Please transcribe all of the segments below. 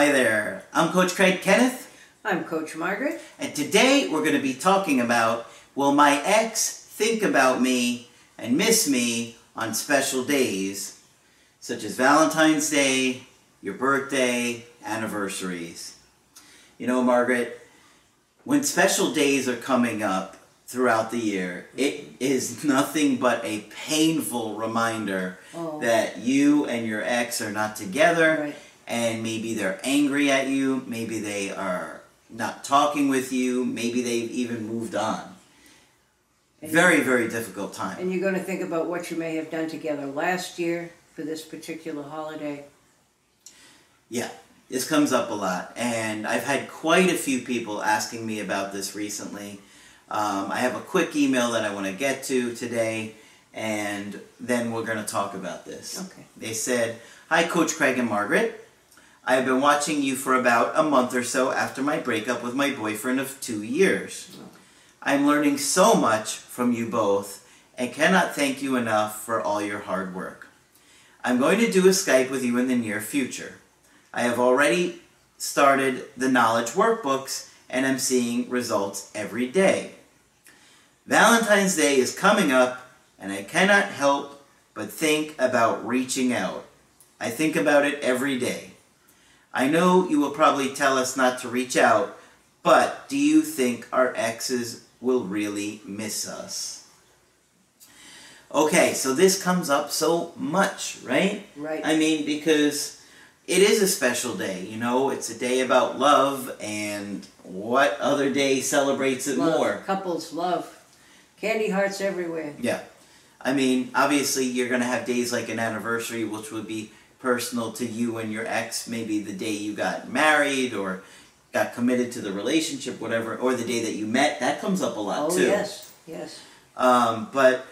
Hi there, I'm Coach Craig Kenneth, I'm Coach Margaret. and today we're going to be talking about Will my ex think about me and miss me on special days, such as Valentine's Day, your birthday, anniversaries? You know, Margaret, when special days are coming up throughout the year, it is nothing but a painful reminder Oh. that you and your ex are not together Right. And maybe they're angry at you, maybe they are not talking with you, maybe they've even moved on. And- Very, very difficult time. And you're going to think about what you may have done together last year for this particular holiday. Yeah, this comes up a lot, and I've had quite a few people asking me about this recently. Um, I have a quick email that I want to get to today, and then we're going to talk about this. Okay. They said, Hi, Coach Craig and Margaret. I have been watching you for about a month or so after my breakup with my boyfriend of two years. I'm learning so much from you both and cannot thank you enough for all your hard work. I'm going to do a Skype with you in the near future. I have already started the knowledge workbooks and I'm seeing results every day. Valentine's Day is coming up and I cannot help but think about reaching out. I think about it every day. I know you will probably tell us not to reach out, but do you think our exes will really miss us? Okay, so this comes up so much, right? Right. I mean, because it is a special day, you know, it's a day about love, and what other day celebrates it love, more? Couples, love. Candy hearts everywhere. Yeah. I mean, obviously, you're going to have days like an anniversary, which would be personal to you and your ex, maybe the day you got married or got committed to the relationship, whatever, or the day that you met. That comes up a lot Oh, too. yes, yes. Um, but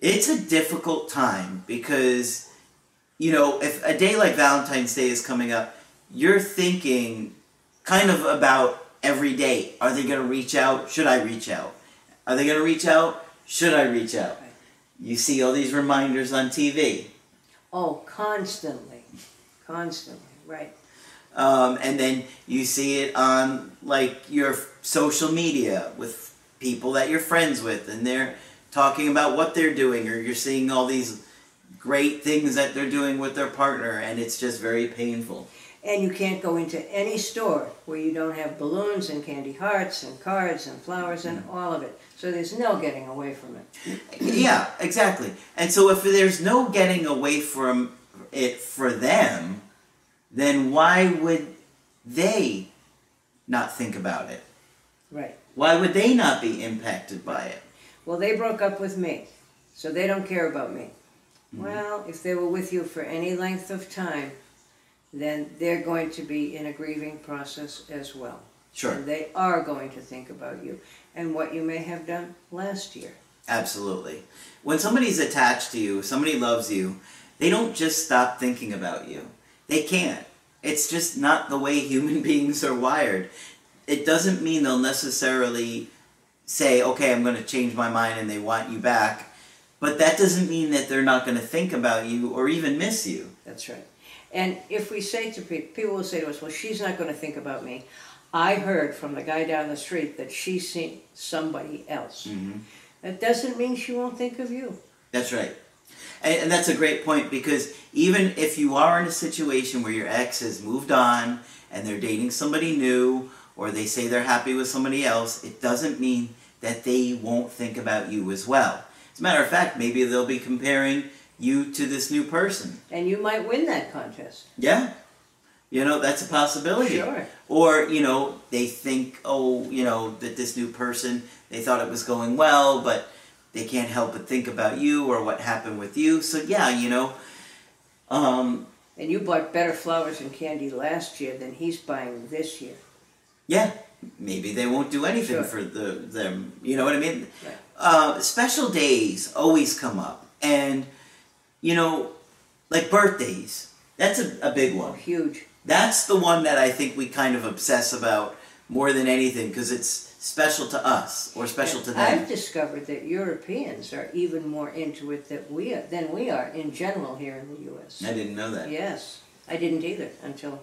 it's a difficult time because, you know, if a day like Valentine's Day is coming up, you're thinking kind of about every day. Are they going to reach out? Should I reach out? Are they going to reach out? Should I reach out? You see all these reminders on TV. Oh, constantly. Constantly, right. Um, and then you see it on like your social media with people that you're friends with, and they're talking about what they're doing, or you're seeing all these great things that they're doing with their partner, and it's just very painful. And you can't go into any store where you don't have balloons and candy hearts and cards and flowers and all of it. So there's no getting away from it. Yeah, exactly. And so if there's no getting away from it for them, then why would they not think about it? Right. Why would they not be impacted by it? Well, they broke up with me, so they don't care about me. Mm-hmm. Well, if they were with you for any length of time, then they're going to be in a grieving process as well. Sure. And they are going to think about you and what you may have done last year. Absolutely. When somebody's attached to you, somebody loves you, they don't just stop thinking about you. They can't. It's just not the way human beings are wired. It doesn't mean they'll necessarily say, okay, I'm going to change my mind and they want you back. But that doesn't mean that they're not going to think about you or even miss you. That's right. And if we say to people, people will say to us, well, she's not going to think about me. I heard from the guy down the street that she's seen somebody else. Mm-hmm. That doesn't mean she won't think of you. That's right. And, and that's a great point because even if you are in a situation where your ex has moved on and they're dating somebody new or they say they're happy with somebody else, it doesn't mean that they won't think about you as well. As a matter of fact, maybe they'll be comparing you to this new person. And you might win that contest. Yeah. You know, that's a possibility. Sure. Or, you know, they think, oh, you know, that this new person, they thought it was going well, but they can't help but think about you or what happened with you. So yeah, you know, um, And you bought better flowers and candy last year than he's buying this year. yeah, maybe they won't do anything Sure. for the them. You know what I mean? Right. Uh, special days always come up, and you know, like birthdays. That's a, a big one. Huge. That's the one that I think we kind of obsess about more than anything because it's special to us or special to them. I've discovered that Europeans are even more into it than we are, than we are in general here in the U.S. I didn't know that. Yes, I didn't either until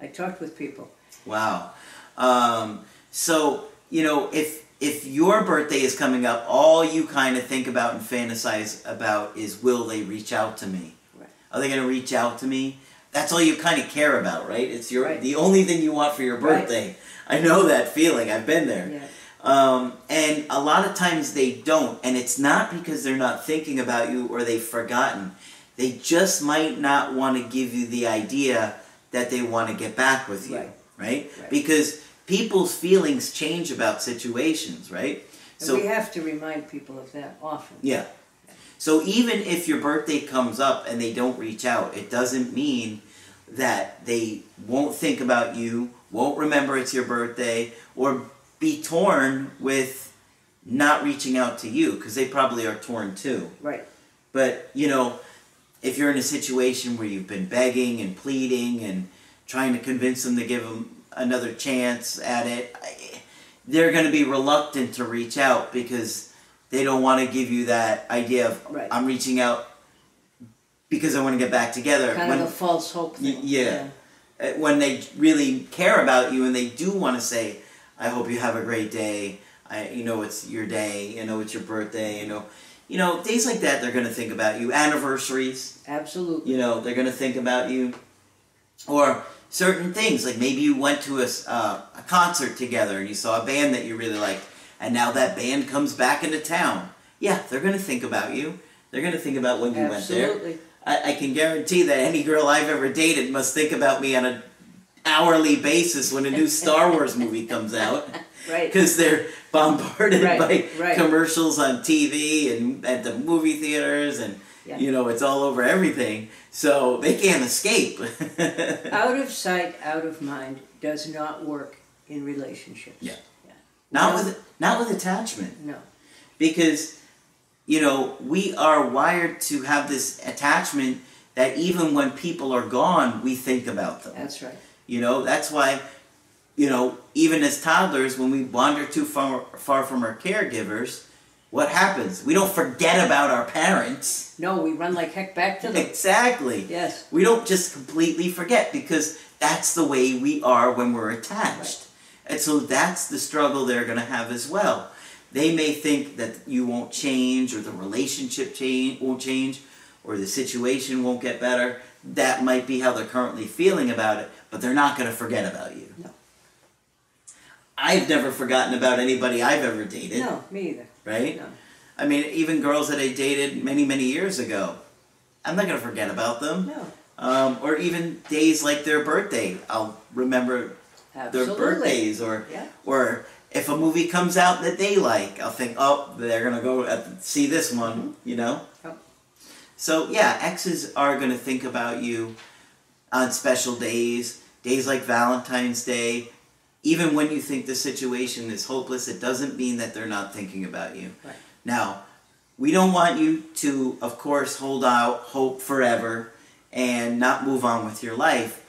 I talked with people. Wow. Um, so you know, if if your birthday is coming up, all you kind of think about and fantasize about is will they reach out to me? Right. Are they going to reach out to me? That's all you kind of care about, right? It's your Right. the only thing you want for your Right. birthday. I know that feeling. I've been there. Yeah. Um, and a lot of times they don't, and it's not because they're not thinking about you or they've forgotten. They just might not want to give you the idea that they want to get back with you, Right. right? Right. Because people's feelings change about situations, right? And we have to remind people of that often. Yeah. So even if your birthday comes up and they don't reach out, it doesn't mean that they won't think about you, won't remember it's your birthday, or be torn with not reaching out to you because they probably are torn too. Right. But, you know, if you're in a situation where you've been begging and pleading and trying to convince them to give them another chance at it, they're going to be reluctant to reach out because they don't want to give you that idea of Right. I'm reaching out because I want to get back together. Kind when, of a false hope thing. yeah. uh, when they really care about you and they do want to say, "I hope you have a great day." I, you know, it's your day. You know, it's your birthday. You know, you know, days like that, they're going to think about you. Anniversaries, Absolutely. you know, they're going to think about you, or certain things like maybe you went to a, uh, a concert together and you saw a band that you really liked, and now that band comes back into town. Yeah, they're going to think about you. They're going to think about when you went there. I, I can guarantee that any girl I've ever dated must think about me on a hourly basis when a new Star Wars movie comes out Right. because they're bombarded Right, by right. commercials on TV and at the movie theaters and Yeah. you know it's all over everything so they can't escape Out of sight, out of mind does not work in relationships. Yeah. not No. with not with attachment No. because you know we are wired to have this attachment that even when people are gone we think about them That's right. You know, that's why, you know, even as toddlers, when we wander too far, far from our caregivers, what happens? We don't forget about our parents. No, we run like heck back to them. Exactly. Yes. We don't just completely forget because that's the way we are when we're attached. And so that's the struggle they're going to have as well. They may think that you won't change or the relationship change won't change or the situation won't get better. That might be how they're currently feeling about it, but they're not going to forget about you. No. I've never forgotten about anybody I've ever dated, No, me either. right? No. I mean, even girls that I dated many, many years ago, I'm not going to forget about them. No. Um, or even days like their birthday, I'll remember Absolutely. their birthdays. Or Yeah. or if a movie comes out that they like, I'll think, oh, they're gonna go see this one. You know. Yep. So yeah, exes are gonna think about you on special days, days like Valentine's Day. Even when you think the situation is hopeless, it doesn't mean that they're not thinking about you. Right. Now, we don't want you to, of course, hold out hope forever and not move on with your life.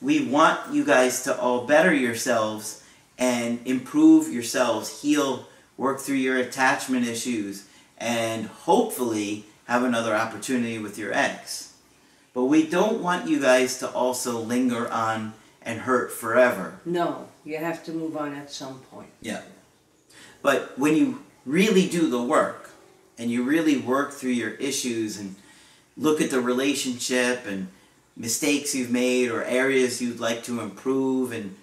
We want you guys to all better yourselves and improve yourselves, heal, work through your attachment issues, and hopefully have another opportunity with your ex. But we don't want you guys to also linger on and hurt forever. No, you have to move on at some point. Yeah. But when you really do the work and you really work through your issues and look at the relationship and mistakes you've made or areas you'd like to improve and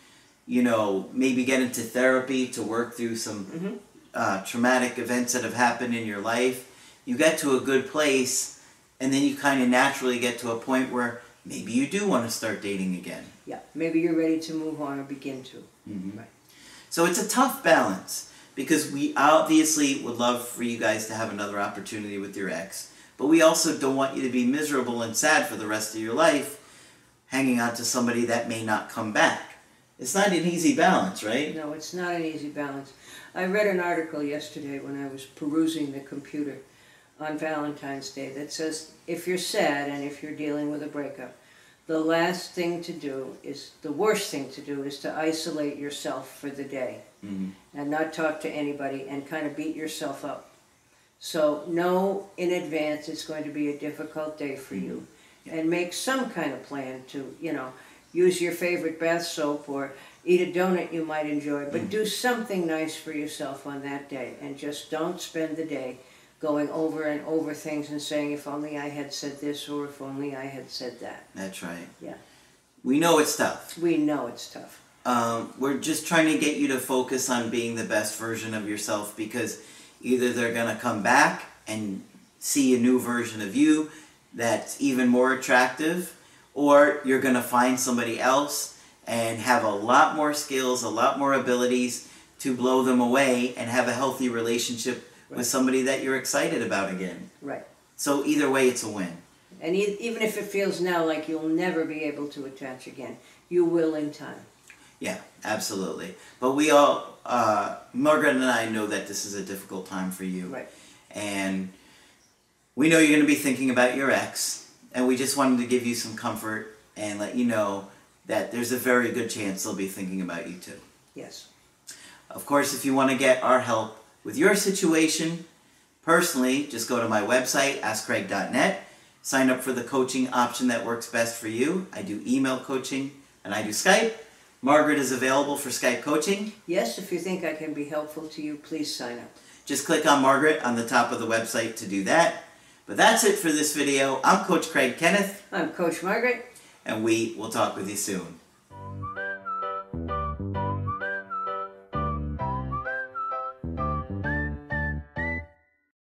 you know maybe get into therapy to work through some Mhm. uh, traumatic events that have happened in your life you get to a good place and then you kind of naturally get to a point where maybe you do want to start dating again Yeah. Maybe you're ready to move on or begin to. Mhm. Right. So it's a tough balance because we obviously would love for you guys to have another opportunity with your ex, but we also don't want you to be miserable and sad for the rest of your life hanging on to somebody that may not come back. It's not an easy balance, right? No, it's not an easy balance. I read an article yesterday when I was perusing the computer on Valentine's Day that says if you're sad and if you're dealing with a breakup, the last thing to do is the worst thing to do is to isolate yourself for the day hmm and not talk to anybody and kind of beat yourself up. So know in advance it's going to be a difficult day for you. And make some kind of plan to, you know, use your favorite bath soap or eat a donut you might enjoy, but do something nice for yourself on that day and just don't spend the day going over and over things and saying if only I had said this or if only I had said that. That's right. Yeah. We know it's tough. We know it's tough. Um, we're just trying to get you to focus on being the best version of yourself because either they're going to come back and see a new version of you that's even more attractive, or you're going to find somebody else and have a lot more skills, a lot more abilities to blow them away and have a healthy relationship Right. with somebody that you're excited about again. Right. So either way, it's a win. And e- even if it feels now like you'll never be able to attach again, you will in time. Yeah, absolutely. But we all, uh, Margaret and I know that this is a difficult time for you. Right. And we know you're going to be thinking about your ex. And we just wanted to give you some comfort and let you know that there's a very good chance they'll be thinking about you too. Yes. Of course, if you want to get our help with your situation, personally, just go to my website, askcraig.net. Sign up for the coaching option that works best for you. I do email coaching and I do Skype. Margaret is available for Skype coaching. Yes, if you think I can be helpful to you, please sign up. Just click on Margaret on the top of the website to do that. But that's it for this video. I'm Coach Craig Kenneth, I'm Coach Margaret. and we will talk with you soon.